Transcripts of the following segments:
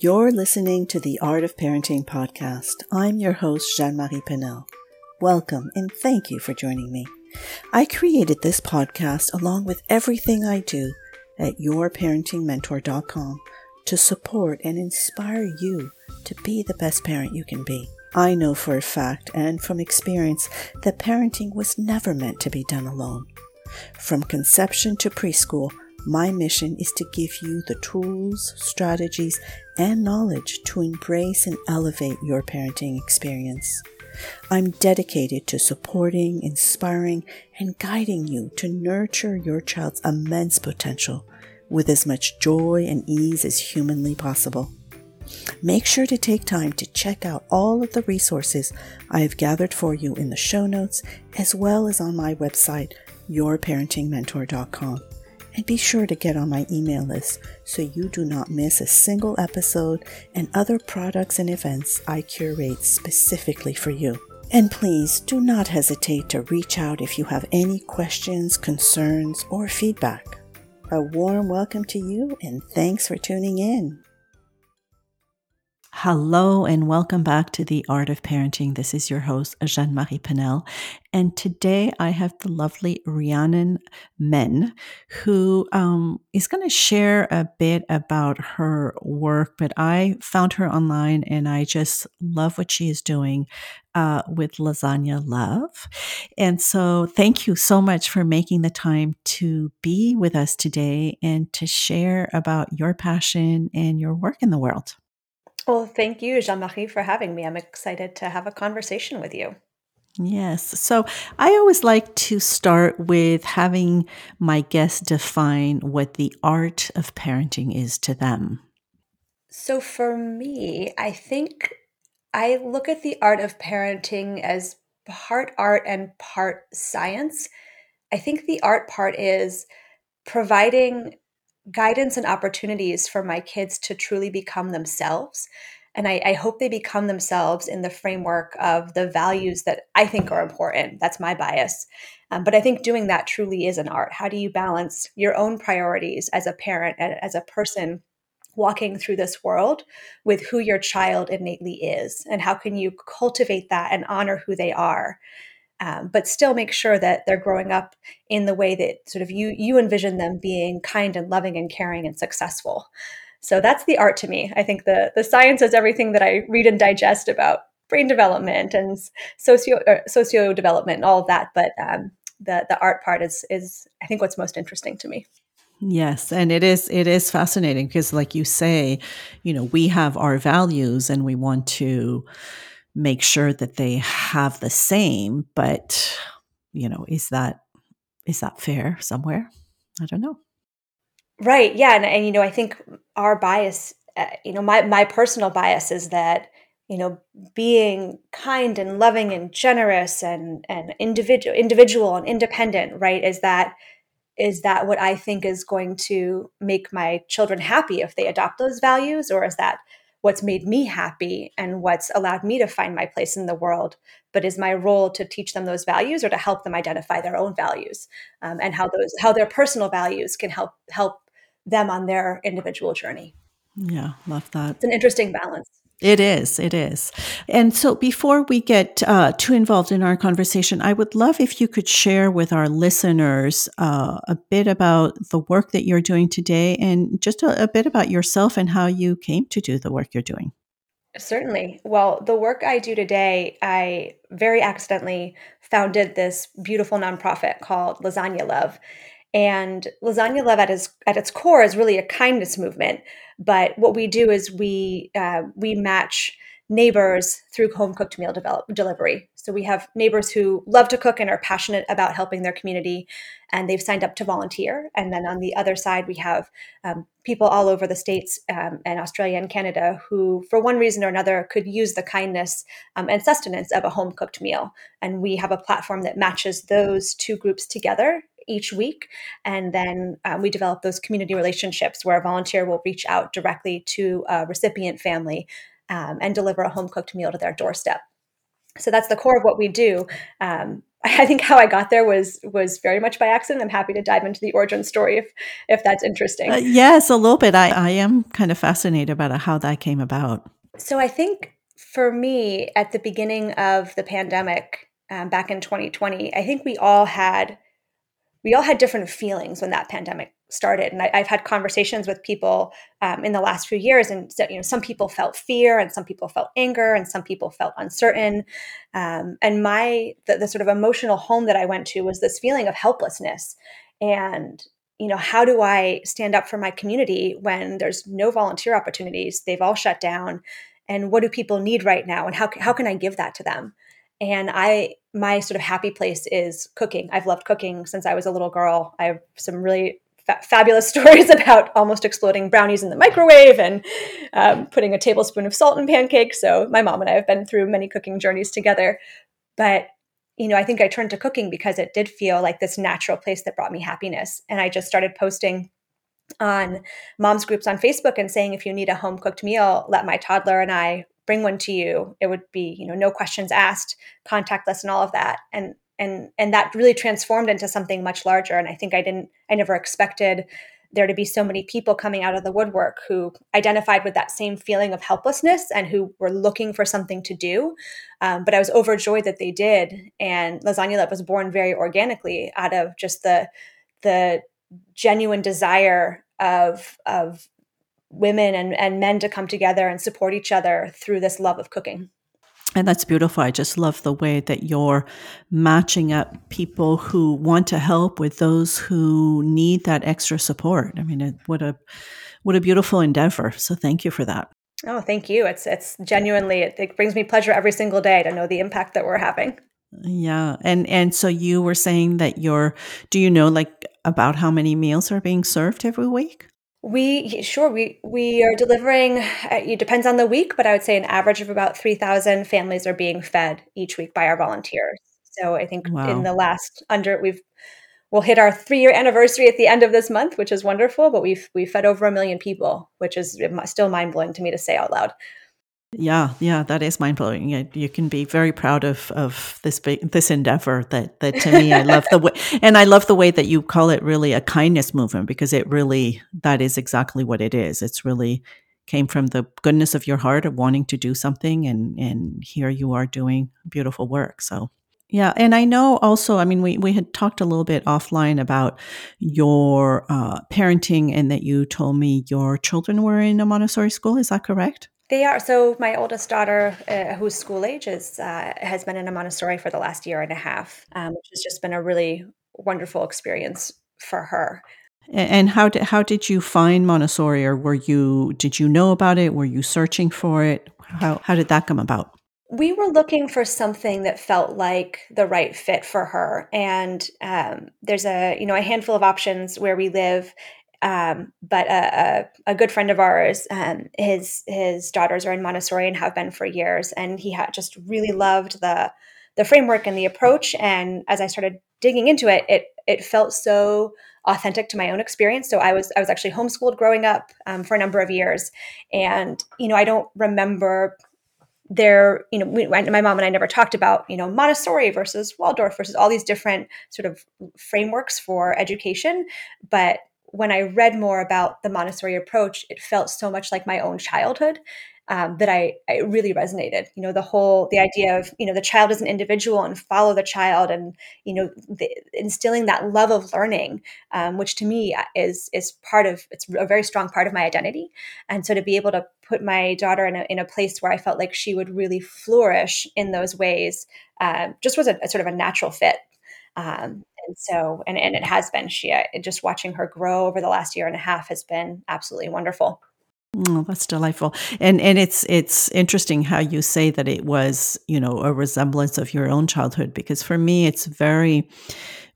You're listening to the Art of Parenting podcast. I'm your host, Jeanne Marie Paynel. Welcome and thank you for joining me. I created this podcast along with everything I do at yourparentingmentor.com to support and inspire you to be the best parent you can be. I know for a fact and from experience that parenting was never meant to be done alone. From conception to preschool, my mission is to give you the tools, strategies, and knowledge to embrace and elevate your parenting experience. I'm dedicated to supporting, inspiring, and guiding you to nurture your child's immense potential with as much joy and ease as humanly possible. Make sure to take time to check out all of the resources I have gathered for you in the show notes as well as on my website, yourparentingmentor.com. And be sure to get on my email list so you do not miss a single episode and other products and events I curate specifically for you. And please do not hesitate to reach out if you have any questions, concerns, or feedback. A warm welcome to you and thanks for tuning in. Hello and welcome back to the Art of Parenting. This is your host, Jeanne Marie Paynel. And today I have the lovely Rhiannon Menn, who um, is going to share a bit about her work. But I found her online and I just love what she is doing uh, with Lasagna Love. And so thank you so much for making the time to be with us today and to share about your passion and your work in the world. Well, thank you, Jeanne Marie, for having me. I'm excited to have a conversation with you. Yes. So I always like to start with having my guests define what the art of parenting is to them. So for me, I think I look at the art of parenting as part art and part science. I think the art part is providing guidance and opportunities for my kids to truly become themselves. And I, I, hope they become themselves in the framework of the values that I think are important. That's my bias. Um, but I think doing that truly is an art. How do you balance your own priorities as a parent and as a person walking through this world with who your child innately is? And how can you cultivate that and honor who they are? Um, but still make sure that they're growing up in the way that sort of you you envision them being kind and loving and caring and successful. So that's the art to me. I think the the science is everything that I read and digest about brain development and socio uh, socio development and all of that. But um, the the art part is is I think what's most interesting to me. Yes, and it is it is fascinating because like you say, you know, we have our values and we want to make sure that they have the same but you know is that is that fair somewhere? I don't know. Right yeah and, and you know i think our bias uh, you know my my personal bias is that you know being kind and loving and generous and and individual individual and independent right is that is that what i think is going to make my children happy if they adopt those values or is that what's made me happy and what's allowed me to find my place in the world but is my role to teach them those values or to help them identify their own values um, and how those how their personal values can help help them on their individual journey. Yeah love that. It's an interesting balance it is. It is. And so before we get uh, too involved in our conversation, I would love if you could share with our listeners uh, a bit about the work that you're doing today and just a, a bit about yourself and how you came to do the work you're doing. Certainly. Well, the work I do today, I very accidentally founded this beautiful nonprofit called Lasagna Love. And Lasagna Love at its, at its core is really a kindness movement but what we do is we uh, we match neighbors through home cooked meal develop, delivery. So we have neighbors who love to cook and are passionate about helping their community, and they've signed up to volunteer. And then on the other side, we have um, people all over the states um, and Australia and Canada who, for one reason or another, could use the kindness um, and sustenance of a home cooked meal. And we have a platform that matches those two groups together each week. And then um, we develop those community relationships where a volunteer will reach out directly to a recipient family um, and deliver a home cooked meal to their doorstep. So that's the core of what we do. Um, I think how I got there was was very much by accident. I'm happy to dive into the origin story if if that's interesting. Uh, yes, a little bit. I, I am kind of fascinated about how that came about. So I think for me, at the beginning of the pandemic, um, back in 2020, I think we all had we all had different feelings when that pandemic started. And I, have had conversations with people um, in the last few years, and you know, some people felt fear, and some people felt anger, and some people felt uncertain. Um, and my the, the sort of emotional home that I went to was this feeling of helplessness, and you know, how do I stand up for my community when there's no volunteer opportunities? They've all shut down, and what do people need right now, and how how can I give that to them? And I my sort of happy place is cooking. I've loved cooking since I was a little girl. I have some really fa- fabulous stories about almost exploding brownies in the microwave and um, putting a tablespoon of salt in pancakes. So my mom and I have been through many cooking journeys together. But you know, I think I turned to cooking because it did feel like this natural place that brought me happiness. And I just started posting on moms groups on Facebook and saying, if you need a home cooked meal, let my toddler and I bring one to you it would be you know no questions asked contactless and all of that. And and and that really transformed into something much larger. And i think i didn't i never expected there to be so many people coming out of the woodwork who identified with that same feeling of helplessness and who were looking for something to do. Um, but i was overjoyed that they did. And lasagna was born very organically out of just the the genuine desire of of women and, and men to come together and support each other through this love of cooking. And that's beautiful. I just love the way that you're matching up people who want to help with those who need that extra support. I mean, what a what a beautiful endeavor. So thank you for that. Oh, thank you. It's it's genuinely it, it brings me pleasure every single day to know the impact that we're having. Yeah. And and so you were saying that you're do you know like about how many meals are being served every week? We sure we we are delivering. Uh, it depends on the week, but I would say an average of about three thousand families are being fed each week by our volunteers. So I think wow. in the last under we've we'll hit our three year anniversary at the end of this month, which is wonderful. But we've we've fed over a million people, which is still mind blowing to me to say out loud. Yeah, yeah, that is mind blowing. You can be very proud of of this this endeavor. That that to me, I love the way, and I love the way that you call it really a kindness movement because it really that is exactly what it is. It's really came from the goodness of your heart of wanting to do something, and and here you are doing beautiful work. So yeah, and I know also. I mean, we we had talked a little bit offline about your uh, parenting, and that you told me your children were in a Montessori school. Is that correct? They are. So my oldest daughter, uh, who's school age, is uh, has been in a Montessori for the last year and a half, um, which has just been a really wonderful experience for her. And how did how did you find Montessori, or were you did you know about it? Were you searching for it? How how did that come about? We were looking for something that felt like the right fit for her, and um, there's a you know a handful of options where we live, um, but a, a, a, good friend of ours, um, his his daughters are in Montessori and have been for years, and he had just really loved the the framework and the approach. And as I started digging into it, it it felt so authentic to my own experience. So I was I was actually homeschooled growing up um, for a number of years, and you know I don't remember there you know we, my mom and i never talked about you know montessori versus waldorf versus all these different sort of frameworks for education but when I read more about the Montessori approach, it felt so much like my own childhood um, that I, I really resonated. You know, the whole the idea of you know the child as an individual and follow the child, and you know the, instilling that love of learning, um, which to me is is part of it's a very strong part of my identity. And so to be able to put my daughter in a in a place where I felt like she would really flourish in those ways, uh, just was a, a, sort of a natural fit. Um, and so and, and it has been she just watching her grow over the last year and a half has been absolutely wonderful Oh, that's delightful. And and it's it's interesting how you say that it was, you know, a resemblance of your own childhood because for me it's very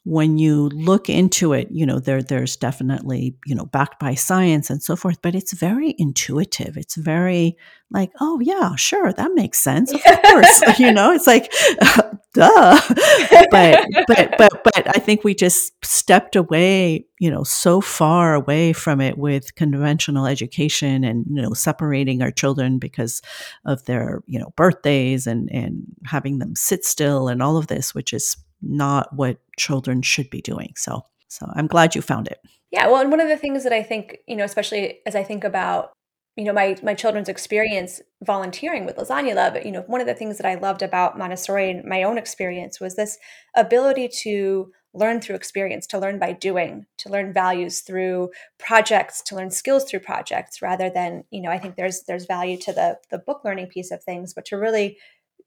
when you look into it, you know, there there's definitely, you know, backed by science and so forth, but it's very intuitive. It's very like, oh yeah, sure, that makes sense. Of course. you know, it's like duh. but but but but I think we just stepped away, you know, so far away from it with conventional education and you know separating our children because of their you know birthdays and and having them sit still and all of this, which is not what children should be doing. So, so I'm glad you found it. Yeah, well, and one of the things that I think, you know, especially as I think about, you know, my my children's experience volunteering with Lasagna Love, you know, one of the things that I loved about Montessori and my own experience was this ability to learn through experience, to learn by doing, to learn values through projects, to learn skills through projects, rather than, you know, I think there's there's value to the the book learning piece of things, but to really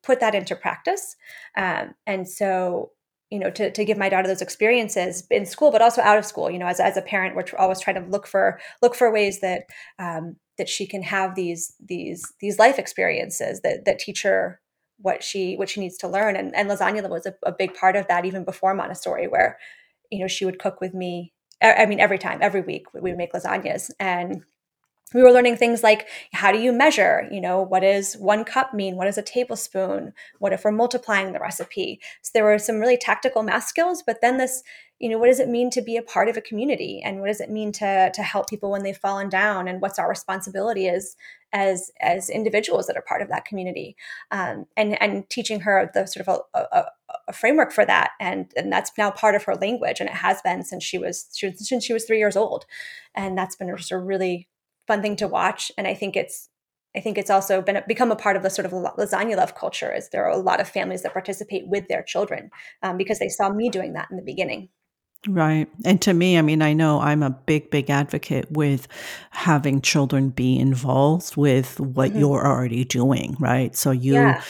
put that into practice. Um, and so you know to, to give my daughter those experiences in school but also out of school you know as, as a parent we're always trying to look for look for ways that um, that she can have these these these life experiences that that teach her what she what she needs to learn. And, and lasagna was a, a big part of that even before montessori where you know she would cook with me i mean every time every week we would make lasagnas. And we were learning things like how do you measure? You know what does one cup mean? What is a tablespoon? What if we're multiplying the recipe? So there were some really tactical math skills but then this you know what does it mean to be a part of a community? And what does it mean to to help people when they've fallen down? And what's our responsibility as as as individuals that are part of that community? Um, and and teaching her the sort of a, a, a, framework for that. And and that's now part of her language and it has been since she was, she was since she was three years old. And that's been just a really fun thing to watch. And I think it's I think it's also been become a part of the sort of lasagna love culture. Is there are a lot of families that participate with their children um, because they saw me doing that in the beginning. Right. And to me, I mean, I know I'm a big, big advocate with having children be involved with what mm-hmm. you're already doing, right? So you yeah.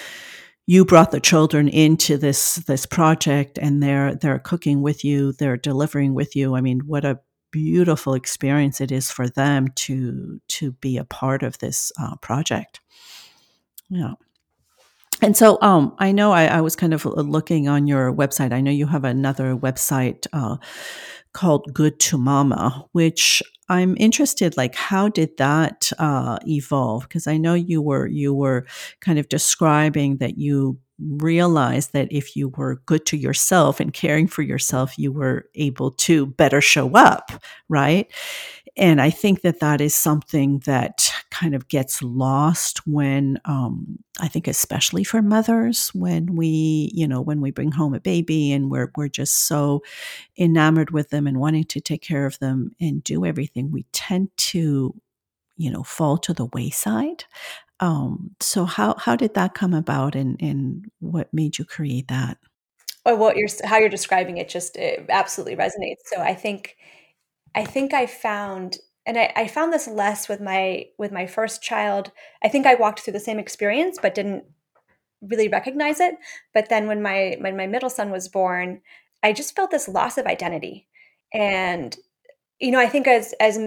you brought the children into this this project and they're they're cooking with you, they're delivering with you. I mean, what a beautiful experience it is for them to to be a part of this uh, project. Yeah. And so, um, I know I, I, was kind of looking on your website. I know you have another website uh, called Good to Mama, which I'm interested. Like, how did that uh, evolve? Because I know you were you were kind of describing that you realize that if you were good to yourself and caring for yourself, you were able to better show up, right? And I think that that is something that kind of gets lost when, um, I think, especially for mothers, when we, you know, when we bring home a baby and we're we're just so enamored with them and wanting to take care of them and do everything, we tend to you know fall to the wayside um, so how how did that come about, and and what made you create that? Well, what you're how you're describing it just it absolutely resonates. So I think I think I found and I, I found this less with my with my first child. I think I walked through the same experience, but didn't really recognize it. But then when my when my middle son was born, I just felt this loss of identity. And you know, I think as as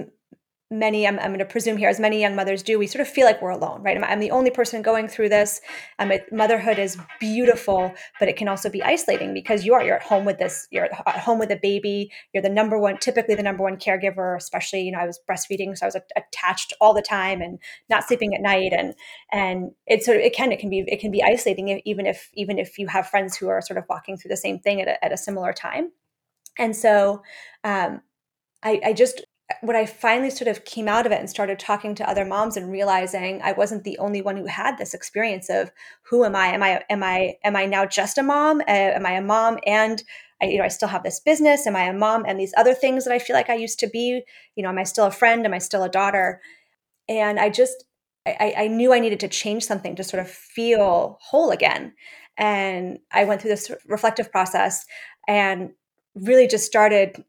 many I'm, I'm going to presume here as many young mothers do we sort of feel like we're alone right? I'm, I'm the only person going through this. Um, it, motherhood is beautiful but it can also be isolating because you are you're at home with this you're at home with a baby you're the number one typically the number one caregiver especially you know i was breastfeeding so i was attached all the time and not sleeping at night and and it sort of it can it can be it can be isolating even if even if you have friends who are sort of walking through the same thing at a, at a similar time. And so um, I, I, just when I finally sort of came out of it and started talking to other moms and realizing I wasn't the only one who had this experience of who am I? Am I am I am I now just a mom? Uh, am I a mom and I, you know I still have this business? Am I a mom and these other things that I feel like I used to be? You know, am I still a friend? Am I still a daughter? And I just I, I knew I needed to change something to sort of feel whole again. And I went through this reflective process and really just started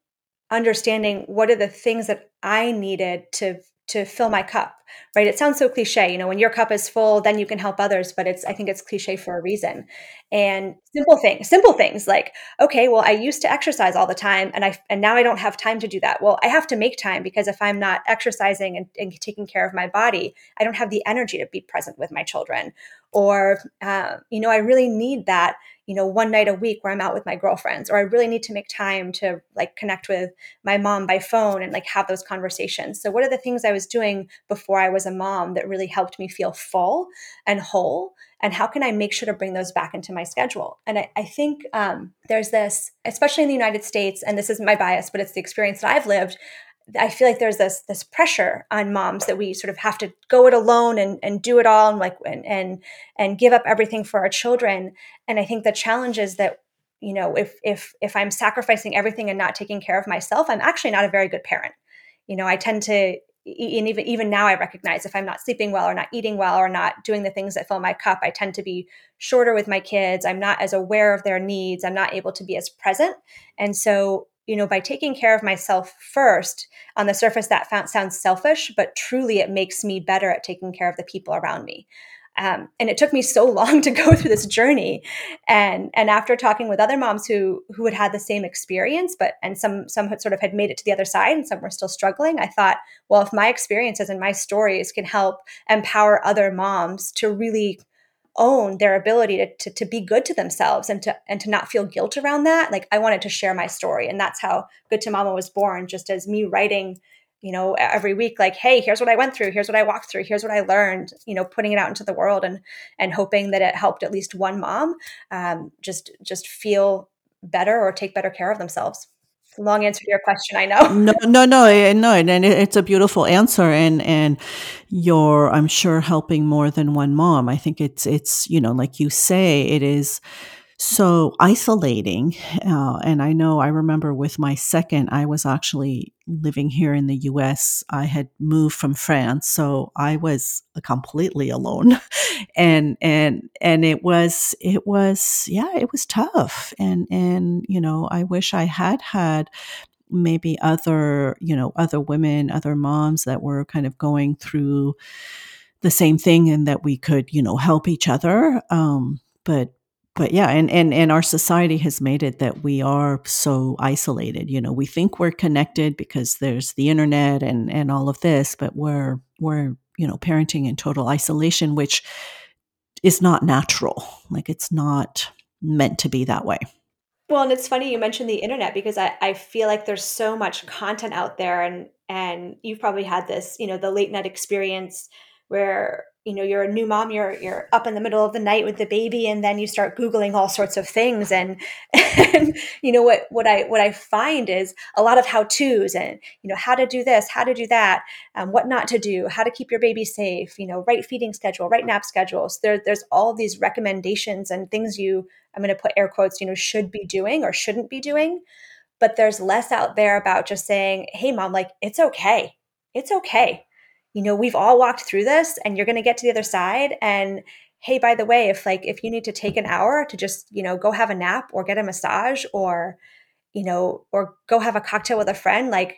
understanding what are the things that I needed to to fill my cup right? It sounds so cliche you know when your cup is full then you can help others but it's i think it's cliche for a reason. And simple things simple things like okay well i used to exercise all the time and i and now i don't have time to do that. Well i have to make time because if i'm not exercising and, and taking care of my body i don't have the energy to be present with my children. Or uh, you know i really need that you know one night a week where i'm out with my girlfriends or i really need to make time to like connect with my mom by phone and like have those conversations. So what are the things i was doing before i was a mom that really helped me feel full and whole and how can i make sure to bring those back into my schedule and i, I think um, there's this especially in the united states and this isn't my bias but it's the experience that i've lived I feel like there's this this pressure on moms that we sort of have to go it alone and, and do it all and like and, and and give up everything for our children. And I think the challenge is that you know if if if i'm sacrificing everything and not taking care of myself i'm actually not a very good parent you know i tend to and even even now i recognize if i'm not sleeping well or not eating well or not doing the things that fill my cup i tend to be shorter with my kids. I'm not as aware of their needs. I'm not able to be as present. And so you know by taking care of myself first on the surface that sounds selfish but truly it makes me better at taking care of the people around me um, and it took me so long to go through this journey. And and after talking with other moms who who had had the same experience, but and some some had sort of had made it to the other side, and some were still struggling. I thought, well, if my experiences and my stories can help empower other moms to really own their ability to, to, to, be good to themselves and to and to not feel guilt around that like i wanted to share my story and that's how good to mama was born just as me writing you know every week like hey here's what i went through here's what i walked through here's what i learned you know putting it out into the world and and hoping that it helped at least one mom um, just just feel better or take better care of themselves. Long answer to your question i know. No no no no and it's a beautiful answer and and you're i'm sure helping more than one mom. I think it's it's you know like you say it is so isolating. Uh, and I know I remember with my second, I was actually living here in the US. I had moved from France, so I was completely alone. and and and it was it was yeah, it was tough. And and you know, I wish I had had maybe other, you know, other women, other moms that were kind of going through the same thing and that we could, you know, help each other. Um, but but yeah and, and and our society has made it that we are so isolated you know we think we're connected because there's the internet and and all of this but we're we're you know parenting in total isolation which is not natural. Like it's not meant to be that way. Well and it's funny you mentioned the internet because i, I feel like there's so much content out there and and you've probably had this you know the late night experience where you know you're a new mom you're you're up in the middle of the night with the baby and then you start googling all sorts of things. And and you know what what i what i find is a lot of how to's and you know how to do this how to do that um, what not to do how to keep your baby safe you know right feeding schedule right nap schedules. There, there's all these recommendations and things you i'm going to put air quotes you know should be doing or shouldn't be doing. But there's less out there about just saying hey mom like it's okay. It's okay you know, we've all walked through this and you're going to get to the other side. And hey, by the way, if like, if you need to take an hour to just, you know, go have a nap or get a massage or, you know, or go have a cocktail with a friend, like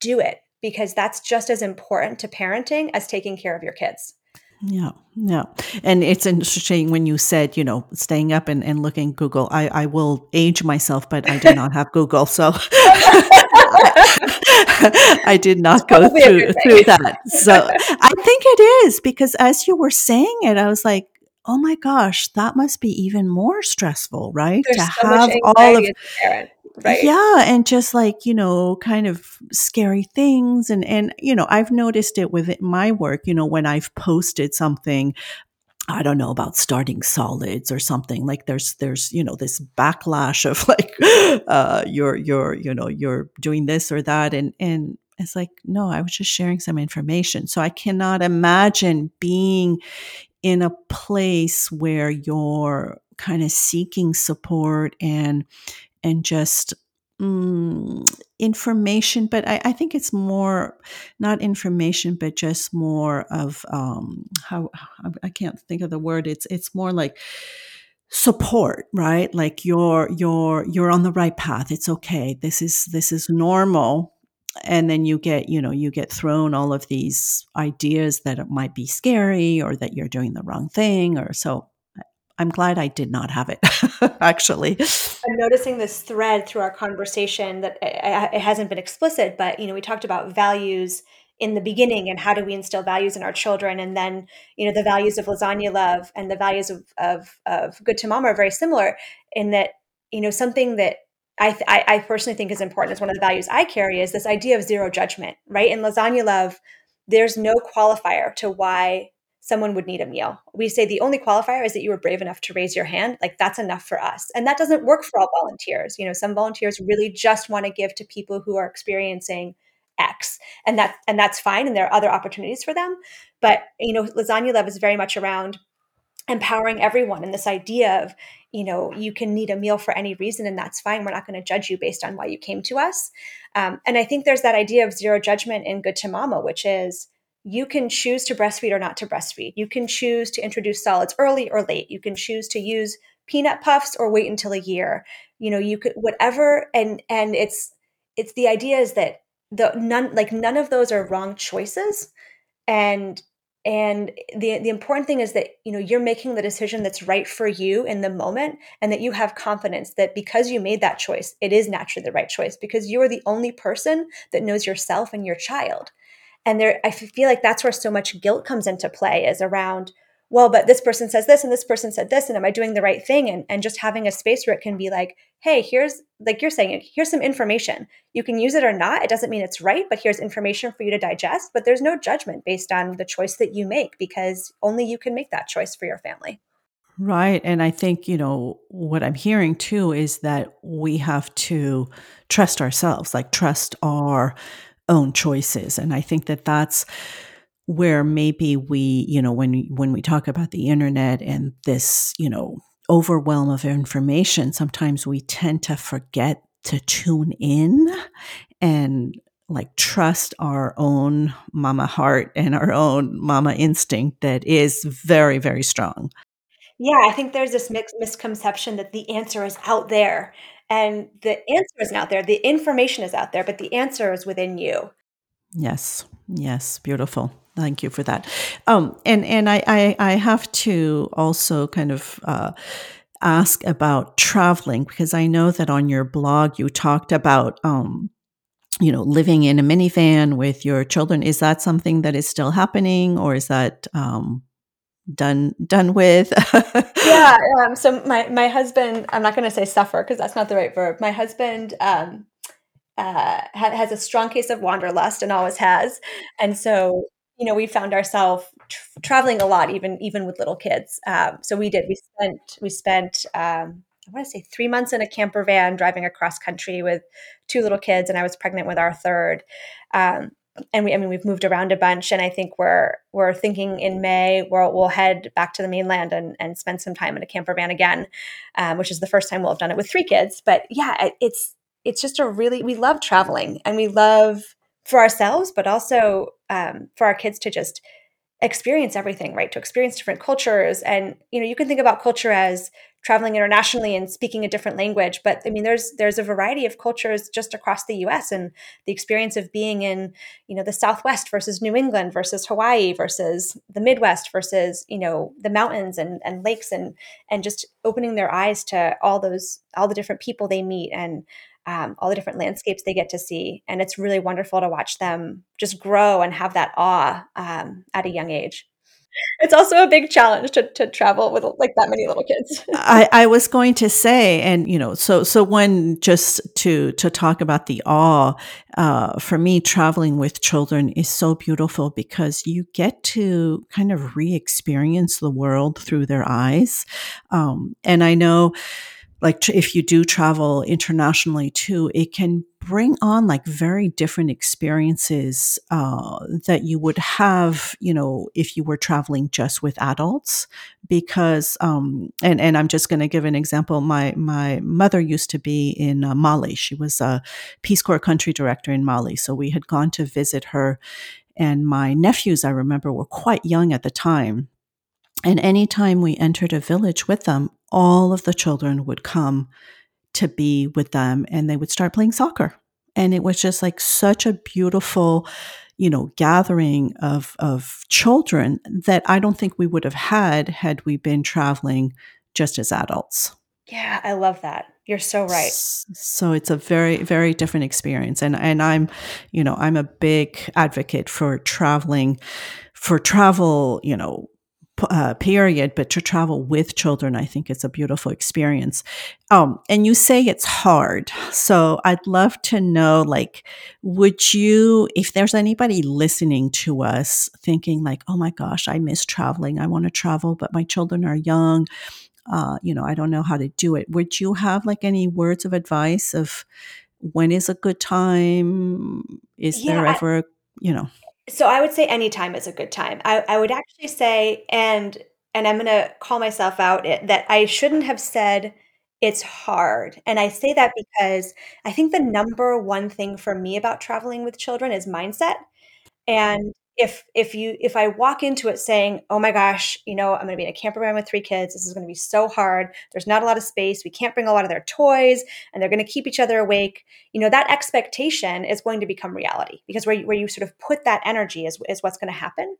do it because that's just as important to parenting as taking care of your kids. Yeah, yeah. And it's interesting when you said, you know, staying up and, and looking Google. I, I will age myself, but I do not have Google. So I did not go through, through that. So I think it is because as you were saying it, I was like, oh my gosh, that must be even more stressful, right? There's to so have all of right yeah and just like you know kind of scary things and and you know i've noticed it with my work you know when i've posted something I don't know about starting solids or something like there's there's you know this backlash of like uh you're you're you know you're doing this or that and and it's like no I was just sharing some information. So I cannot imagine being in a place where you're kind of seeking support and and just mm, information, but I, I, think it's more not information, but just more of um, how I can't think of the word. It's it's more like support, right? Like you're you're you're on the right path. It's okay. This is this is normal. And then you get, you know, you get thrown all of these ideas that it might be scary or that you're doing the wrong thing or so I'm glad I did not have it, actually. I'm noticing this thread through our conversation that eh, eh, eh, it hasn't been explicit, but you know, we talked about values in the beginning and how do we instill values in our children, and then you know, the values of lasagna love and the values of of, of good to mom are very similar in that you know something that I, I, I personally think is important is one of the values I carry is this idea of zero judgment, right? In lasagna love, there's no qualifier to why someone would need a meal. We say the only qualifier is that you were brave enough to raise your hand. Like that's enough for us. And that doesn't work for all volunteers. You know, some volunteers really just want to give to people who are experiencing X. And that and that's fine and there are other opportunities for them. But you know, lasagna love is very much around empowering everyone and this idea of you know you can need a meal for any reason and that's fine we're not going to judge you based on why you came to us um, and i think there's that idea of zero judgment in good to mama which is you can choose to breastfeed or not to breastfeed. You can choose to introduce solids early or late. You can choose to use peanut puffs or wait until a year. You know you could whatever and and it's it's the idea is that the none like none of those are wrong choices. And and the the important thing is that you know you're making the decision that's right for you in the moment and that you have confidence that because you made that choice it is naturally the right choice because you're the only person that knows yourself and your child and there i feel like that's where so much guilt comes into play is around well, but this person says this and this person said this, and am I doing the right thing? And, and just having a space where it can be like, hey, here's, like you're saying, here's some information. You can use it or not. It doesn't mean it's right, but here's information for you to digest. But there's no judgment based on the choice that you make because only you can make that choice for your family. Right. And I think, you know, what I'm hearing too is that we have to trust ourselves, like trust our own choices. And I think that that's, where maybe we, you know, when when we talk about the internet and this, you know, overwhelm of information, sometimes we tend to forget to tune in and like trust our own mama heart and our own mama instinct that is very very strong. Yeah, I think there's this mix- misconception that the answer is out there and the answer isn't out there. The information is out there, but the answer is within you. Yes. Yes, beautiful. Thank you for that. Um, and and I, I, I have to also kind of uh, ask about traveling because I know that on your blog you talked about um, you know living in a minivan with your children. Is that something that is still happening, or is that um, done done with? yeah. Um, so my my husband, I'm not going to say suffer because that's not the right verb. My husband. Um, uh, has a strong case of wanderlust and always has, and so you know, we found ourselves tra- traveling a lot, even even with little kids. Um, so we did. We spent we spent um, I want to say three months in a camper van driving across country with two little kids, and I was pregnant with our third. Um, and we, I mean, we've moved around a bunch, and I think we're we're thinking in May we'll, we'll head back to the mainland and and spend some time in a camper van again, um, which is the first time we'll have done it with three kids. But yeah, it's it's just a really we love traveling and we love for ourselves, but also um, for our kids to just experience everything, right? To experience different cultures. And, you know, you can think about culture as traveling internationally and speaking a different language. But I mean, there's there's a variety of cultures just across the US and the experience of being in, you know, the Southwest versus New England versus Hawaii versus the Midwest versus, you know, the mountains and, and lakes and and just opening their eyes to all those all the different people they meet and um, all the different landscapes they get to see. And it's really wonderful to watch them just grow and have that awe um, at a young age. It's also a big challenge to, to travel with like that many little kids. I, I was going to say, and you know, so so when just to to talk about the awe, uh, for me, traveling with children is so beautiful because you get to kind of re-experience the world through their eyes, um, and I know like if you do travel internationally too, it can bring on like very different experiences uh, that you would have, you know, if you were traveling just with adults. Because, um, and and I'm just going to give an example. My my mother used to be in uh, Mali. She was a Peace Corps country director in Mali, so we had gone to visit her. And my nephews, I remember, were quite young at the time. And anytime we entered a village with them, all of the children would come to be with them and they would start playing soccer. And it was just like such a beautiful, you know, gathering of, of children that I don't think we would have had had we been traveling just as adults. Yeah, I love that. You're so right. So it's a very, very different experience. And and I'm, you know, I'm a big advocate for traveling, for travel, you know, uh, period, but to travel with children, I think it's a beautiful experience. Um, and you say it's hard. So I'd love to know, like, would you, if there's anybody listening to us thinking like, oh my gosh, I miss traveling. I want to travel, but my children are young. Uh, you know, I don't know how to do it. Would you have like any words of advice of when is a good time? Is yeah, there ever, you know? So I would say anytime is a good time. I, I would actually say, and and I'm going to call myself out it, that I shouldn't have said it's hard. And I say that because I think the number one thing for me about traveling with children is mindset. And if if you if I walk into it saying, "Oh my gosh, you know, I'm going to be in a camper van with three kids. This is going to be so hard. There's not a lot of space. We can't bring a lot of their toys, and they're going to keep each other awake." You know, that expectation is going to become reality because where you, where you sort of put that energy is is what's going to happen.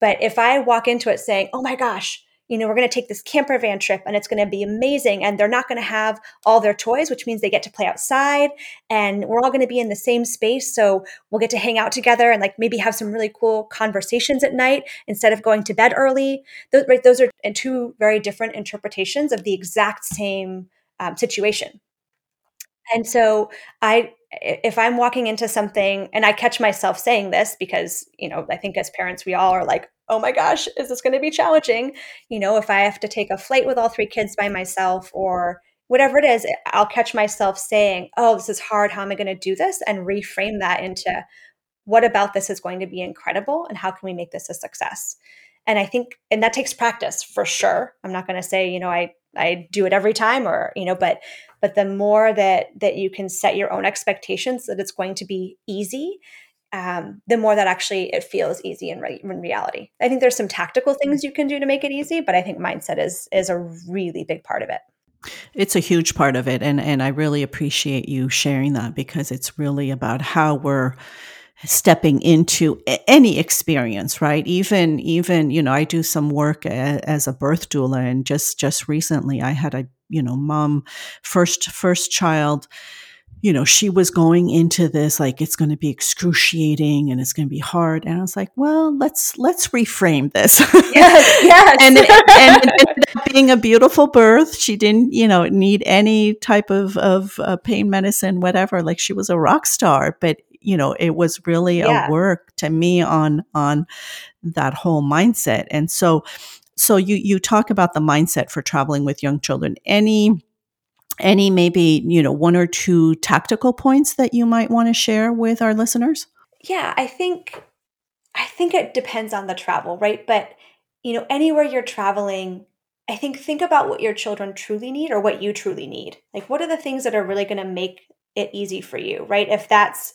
But if I walk into it saying, "Oh my gosh, you know, we're going to take this camper van trip and it's going to be amazing. And they're not going to have all their toys, which means they get to play outside and we're all going to be in the same space. So we'll get to hang out together and like maybe have some really cool conversations at night instead of going to bed early. Those, right, those are two very different interpretations of the exact same um, situation. And so I if I'm walking into something and I catch myself saying this because, you know, I think as parents we all are like, "Oh my gosh, is this going to be challenging?" You know, if I have to take a flight with all three kids by myself or whatever it is, I'll catch myself saying, "Oh, this is hard. How am I going to do this?" and reframe that into what about this is going to be incredible and how can we make this a success? And I think and that takes practice for sure. I'm not going to say, you know, I I do it every time or, you know, but but the more that that you can set your own expectations that it's going to be easy um, the more that actually it feels easy in, re- in reality. I think there's some tactical things you can do to make it easy but i think mindset is is a really big part of it. It's a huge part of it and and i really appreciate you sharing that because it's really about how we're stepping into any experience right? Even even you know i do some work as a birth doula and just just recently i had a you know mom first first child you know she was going into this like it's going to be excruciating and it's going to be hard. And i was like well let's let's reframe this. Yes yes. And, it, and it ended up being a beautiful birth. She didn't you know need any type of of uh, pain medicine whatever. Like she was a rock star but you know it was really yeah. a work to me on on that whole mindset. And so so you you talk about the mindset for traveling with young children. Any any maybe you know one or two tactical points that you might want to share with our listeners? Yeah i think i think it depends on the travel right? But you know anywhere you're traveling i think think about what your children truly need or what you truly need. Like what are the things that are really going to make it easy for you right? If that's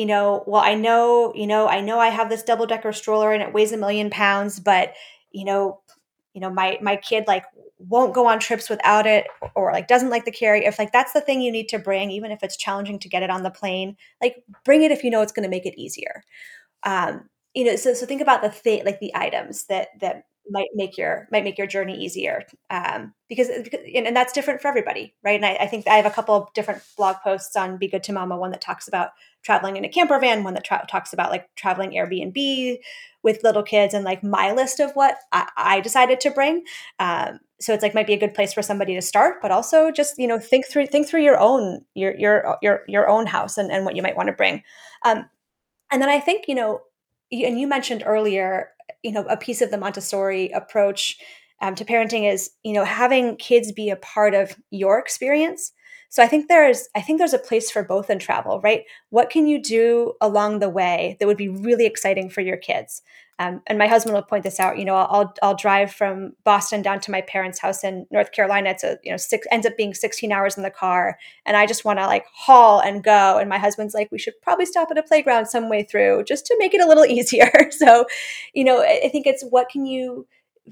you know, well, I know, you know, I know I have this double decker stroller and it weighs a million pounds, but you know, you know, my my kid like won't go on trips without it or like doesn't like the carry. If like that's the thing you need to bring, even if it's challenging to get it on the plane, like bring it if you know it's going to make it easier. Um, you know, so so think about the thing like the items that that might make your might make your journey easier um, because, because and that's different for everybody right? And I, I, think i have a couple of different blog posts on be good to mama one that talks about traveling in a camper van one that tra- talks about like traveling airbnb with little kids and like my list of what i, I decided to bring. Um, so it's like might be a good place for somebody to start but also just you know think through think through your own your your your, your own house and, and what you might want to bring. Um, and then i think you know and you mentioned earlier you know a piece of the montessori approach um, to parenting is you know having kids be a part of your experience. So i think there's i think there's a place for both in travel right? What can you do along the way that would be really exciting for your kids um, and my husband will point this out. You know, I'll I'll drive from Boston down to my parents' house in North Carolina. It's a you know six ends up being 16 hours in the car, and I just want to like haul and go. And my husband's like, we should probably stop at a playground some way through just to make it a little easier. so, you know, I think it's what can you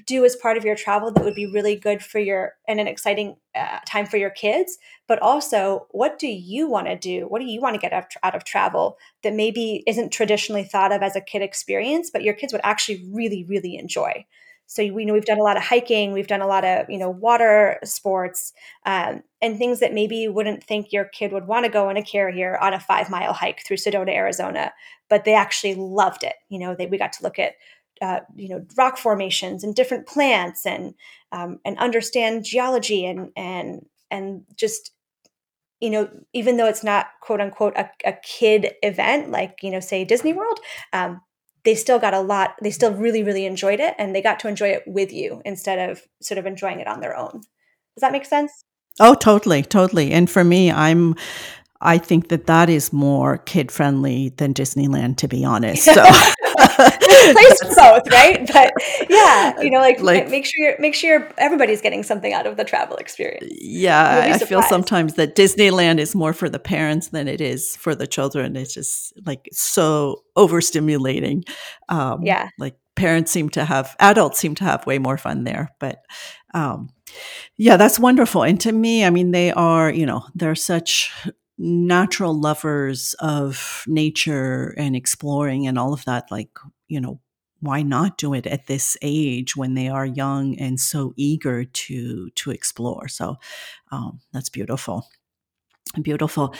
do as part of your travel that would be really good for your and an exciting uh, time for your kids but also what do you want to do? What do you want to get out, of travel that maybe isn't traditionally thought of as a kid experience but your kids would actually really really enjoy? So we know we've done a lot of hiking we've done a lot of you know water sports um, and things that maybe you wouldn't think your kid would want to go in a carrier on a five mile hike through sedona arizona but they actually loved it you know they, we got to look at uh, you know rock formations and different plants and um, and understand geology and and and just you know even though it's not quote unquote a, a kid event like you know say Disney World. Um, they still got a lot they still really really enjoyed it and they got to enjoy it with you instead of sort of enjoying it on their own does that make sense oh totally totally and for me i'm I think that that is more kid friendly than Disneyland, to be honest. So place both, right? But yeah, you know, like, like make sure you're, make sure everybody's getting something out of the travel experience. Yeah, I feel sometimes that Disneyland is more for the parents than it is for the children. It's just like so overstimulating. Um, yeah, like parents seem to have adults seem to have way more fun there, but um, yeah, that's wonderful. And to me, I mean, they are, you know, they're such natural lovers of nature and exploring and all of that. Like, you know, why not do it at this age when they are young and so eager to to explore? So um, that's beautiful. Beautiful.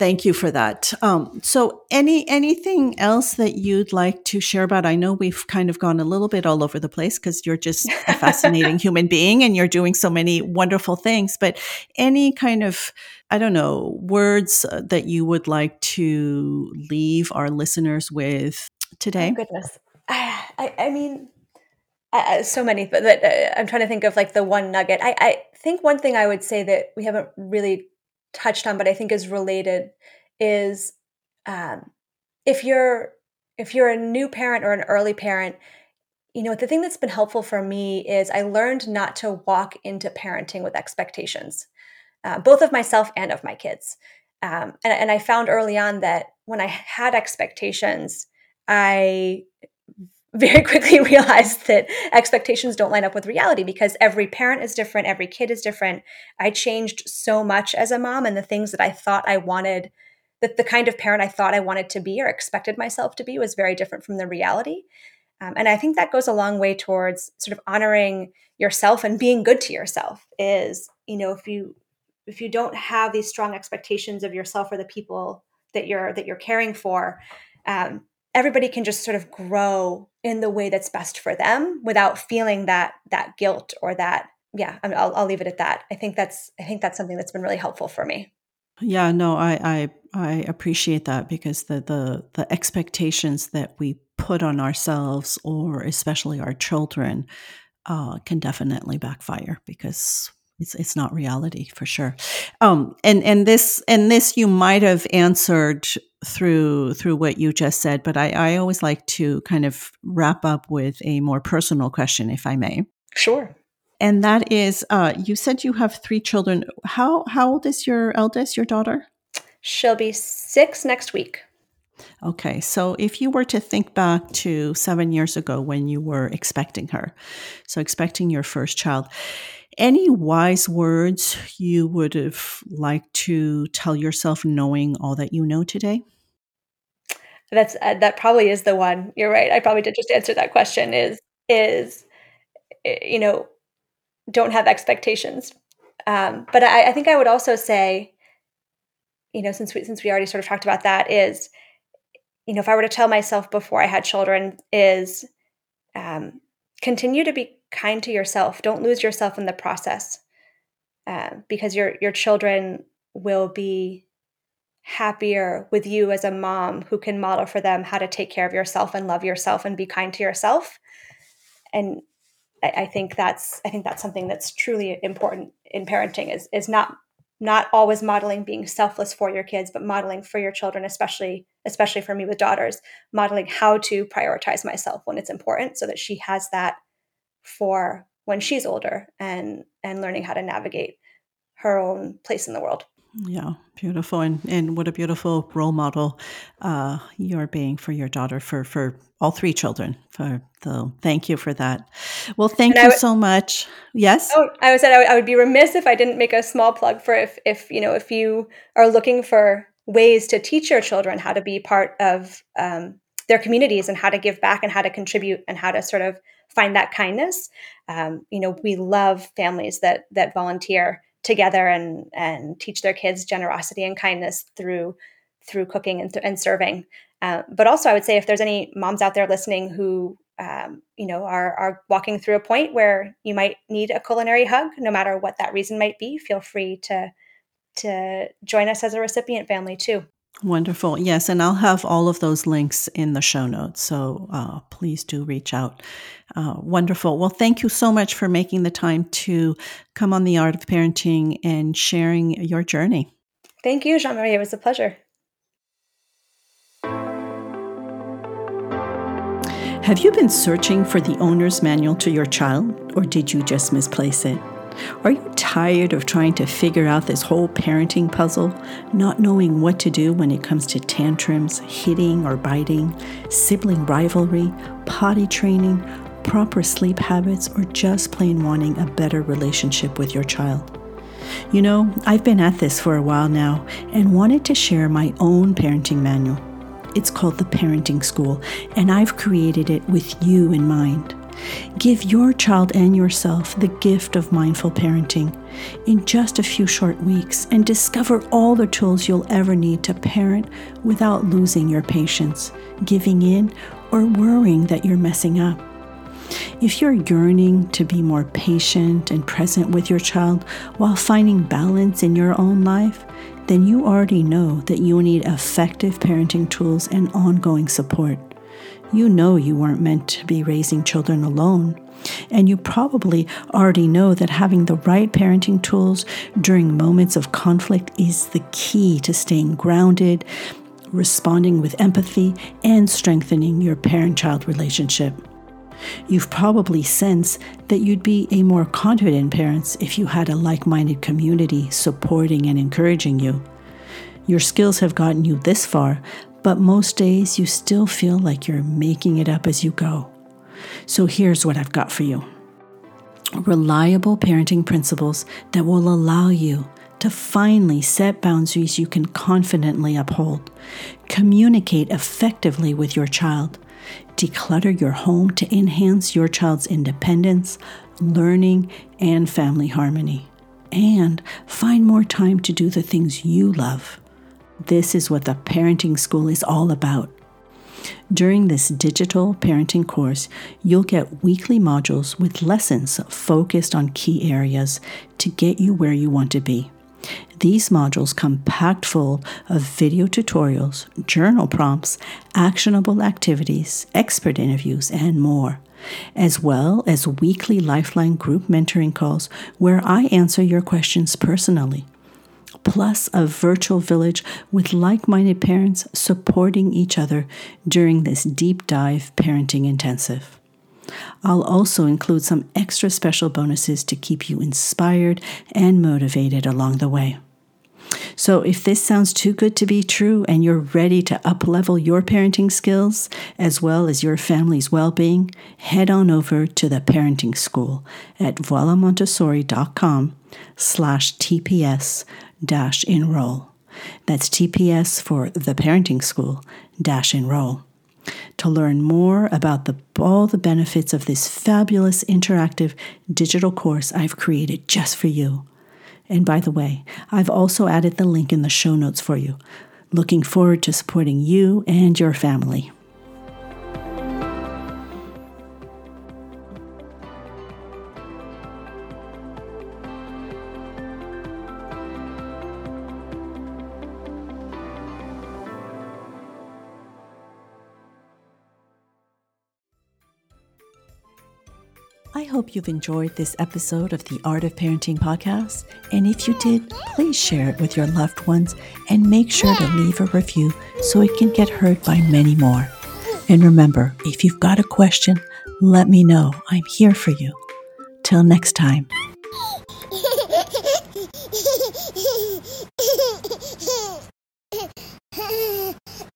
Thank you for that. Um, so, any anything else that you'd like to share about? I know we've kind of gone a little bit all over the place because you're just a fascinating human being and you're doing so many wonderful things. But any kind of, I don't know, words uh, that you would like to leave our listeners with today? Oh, goodness, I, I mean, uh, so many, but uh, I'm trying to think of like the one nugget. I, I think one thing I would say that we haven't really touched on, but I think is related, is um, if you're if you're a new parent or an early parent, you know the thing that's been helpful for me is I learned not to walk into parenting with expectations, uh, both of myself and of my kids. Um, and, and I found early on that when I had expectations, I very quickly realized that expectations don't line up with reality because every parent is different, every kid is different. I changed so much as a mom, and the things that I thought I wanted, that the kind of parent I thought I wanted to be or expected myself to be, was very different from the reality. Um, and I think that goes a long way towards sort of honoring yourself and being good to yourself. Is you know if you if you don't have these strong expectations of yourself or the people that you're that you're caring for, um, everybody can just sort of grow in the way that's best for them without feeling that that guilt or that yeah I will I'll leave it at that i think that's i think that's something that's been really helpful for me yeah no i i i appreciate that because the the the expectations that we put on ourselves or especially our children uh, can definitely backfire because it's it's not reality for sure. Um, and and this and this you might have answered through through what you just said, but I, I always like to kind of wrap up with a more personal question, if I may. Sure. And that is, uh, you said you have three children. How how old is your eldest, your daughter? She'll be six next week. Okay, so if you were to think back to seven years ago when you were expecting her, so expecting your first child, any wise words you would have liked to tell yourself knowing all that you know today? That's uh, that probably is the one. You're right. I probably did just answer that question is is eh, you know don't have expectations. Um, but I, I think I would also say, you know, since we since we already sort of talked about that, is you know, if I were to tell myself before I had children, is um, continue to be kind to yourself. Don't lose yourself in the process, uh, because your your children will be happier with you as a mom who can model for them how to take care of yourself and love yourself and be kind to yourself. And I, I think that's I think that's something that's truly important in parenting is is not not always modeling being selfless for your kids but modeling for your children especially especially for me with daughters modeling how to prioritize myself when it's important so that she has that for when she's older and and learning how to navigate her own place in the world. Yeah beautiful. And and what a beautiful role model uh you're being for your daughter for for all three children for the thank you for that. Well thank and you so much. Yes? Oh i was said I I would be remiss if i didn't make a small plug for if if you know if you are looking for ways to teach your children how to be part of um, their communities and how to give back and how to contribute and how to sort of find that kindness. Um, you know, we love families that that volunteer together and and teach their kids generosity and kindness through through cooking and, th- and serving. Uh, but also, I would say if there's any moms out there listening who um, you know are are walking through a point where you might need a culinary hug, no matter what that reason might be, feel free to to join us as a recipient family too. Wonderful. Yes. And I'll have all of those links in the show notes. So uh, please do reach out. Uh, wonderful. Well, thank you so much for making the time to come on the art of parenting and sharing your journey. Thank you, Jeanne Marie. It was a pleasure. Have you been searching for the owner's manual to your child, or did you just misplace it? Are you tired of trying to figure out this whole parenting puzzle, not knowing what to do when it comes to tantrums, hitting or biting, sibling rivalry, potty training, proper sleep habits, or just plain wanting a better relationship with your child? You know, I've been at this for a while now and wanted to share my own parenting manual. It's called The Parenting School, and I've created it with you in mind. Give your child and yourself the gift of mindful parenting in just a few short weeks and discover all the tools you'll ever need to parent without losing your patience, giving in, or worrying that you're messing up. If you're yearning to be more patient and present with your child while finding balance in your own life, then you already know that you need effective parenting tools and ongoing support. You know you weren't meant to be raising children alone. And you probably already know that having the right parenting tools during moments of conflict is the key to staying grounded, responding with empathy, and strengthening your parent child relationship. You've probably sensed that you'd be a more confident parent if you had a like minded community supporting and encouraging you. Your skills have gotten you this far, but most days you still feel like you're making it up as you go. So here's what I've got for you reliable parenting principles that will allow you to finally set boundaries you can confidently uphold, communicate effectively with your child, declutter your home to enhance your child's independence, learning, and family harmony, and find more time to do the things you love. This is what the parenting school is all about. During this digital parenting course, you'll get weekly modules with lessons focused on key areas to get you where you want to be. These modules come packed full of video tutorials, journal prompts, actionable activities, expert interviews, and more, as well as weekly Lifeline group mentoring calls where I answer your questions personally plus a virtual village with like minded parents supporting each other during this deep dive parenting intensive. I'll also include some extra special bonuses to keep you inspired and motivated along the way. So, if this sounds too good to be true and you're ready to uplevel your parenting skills as well as your family's well being, head on over to the parenting school at voilamontessori.com slash TPS dash enroll. That's TPS for the parenting school dash enroll. To learn more about the, all the benefits of this fabulous interactive digital course I've created just for you. And by the way, I've also added the link in the show notes for you. Looking forward to supporting you and your family. hope you've enjoyed this episode of the Art of Parenting podcast. And if you did, please share it with your loved ones and make sure to leave a review so it can get heard by many more. And remember, if you've got a question, let me know. I'm here for you. Till next time.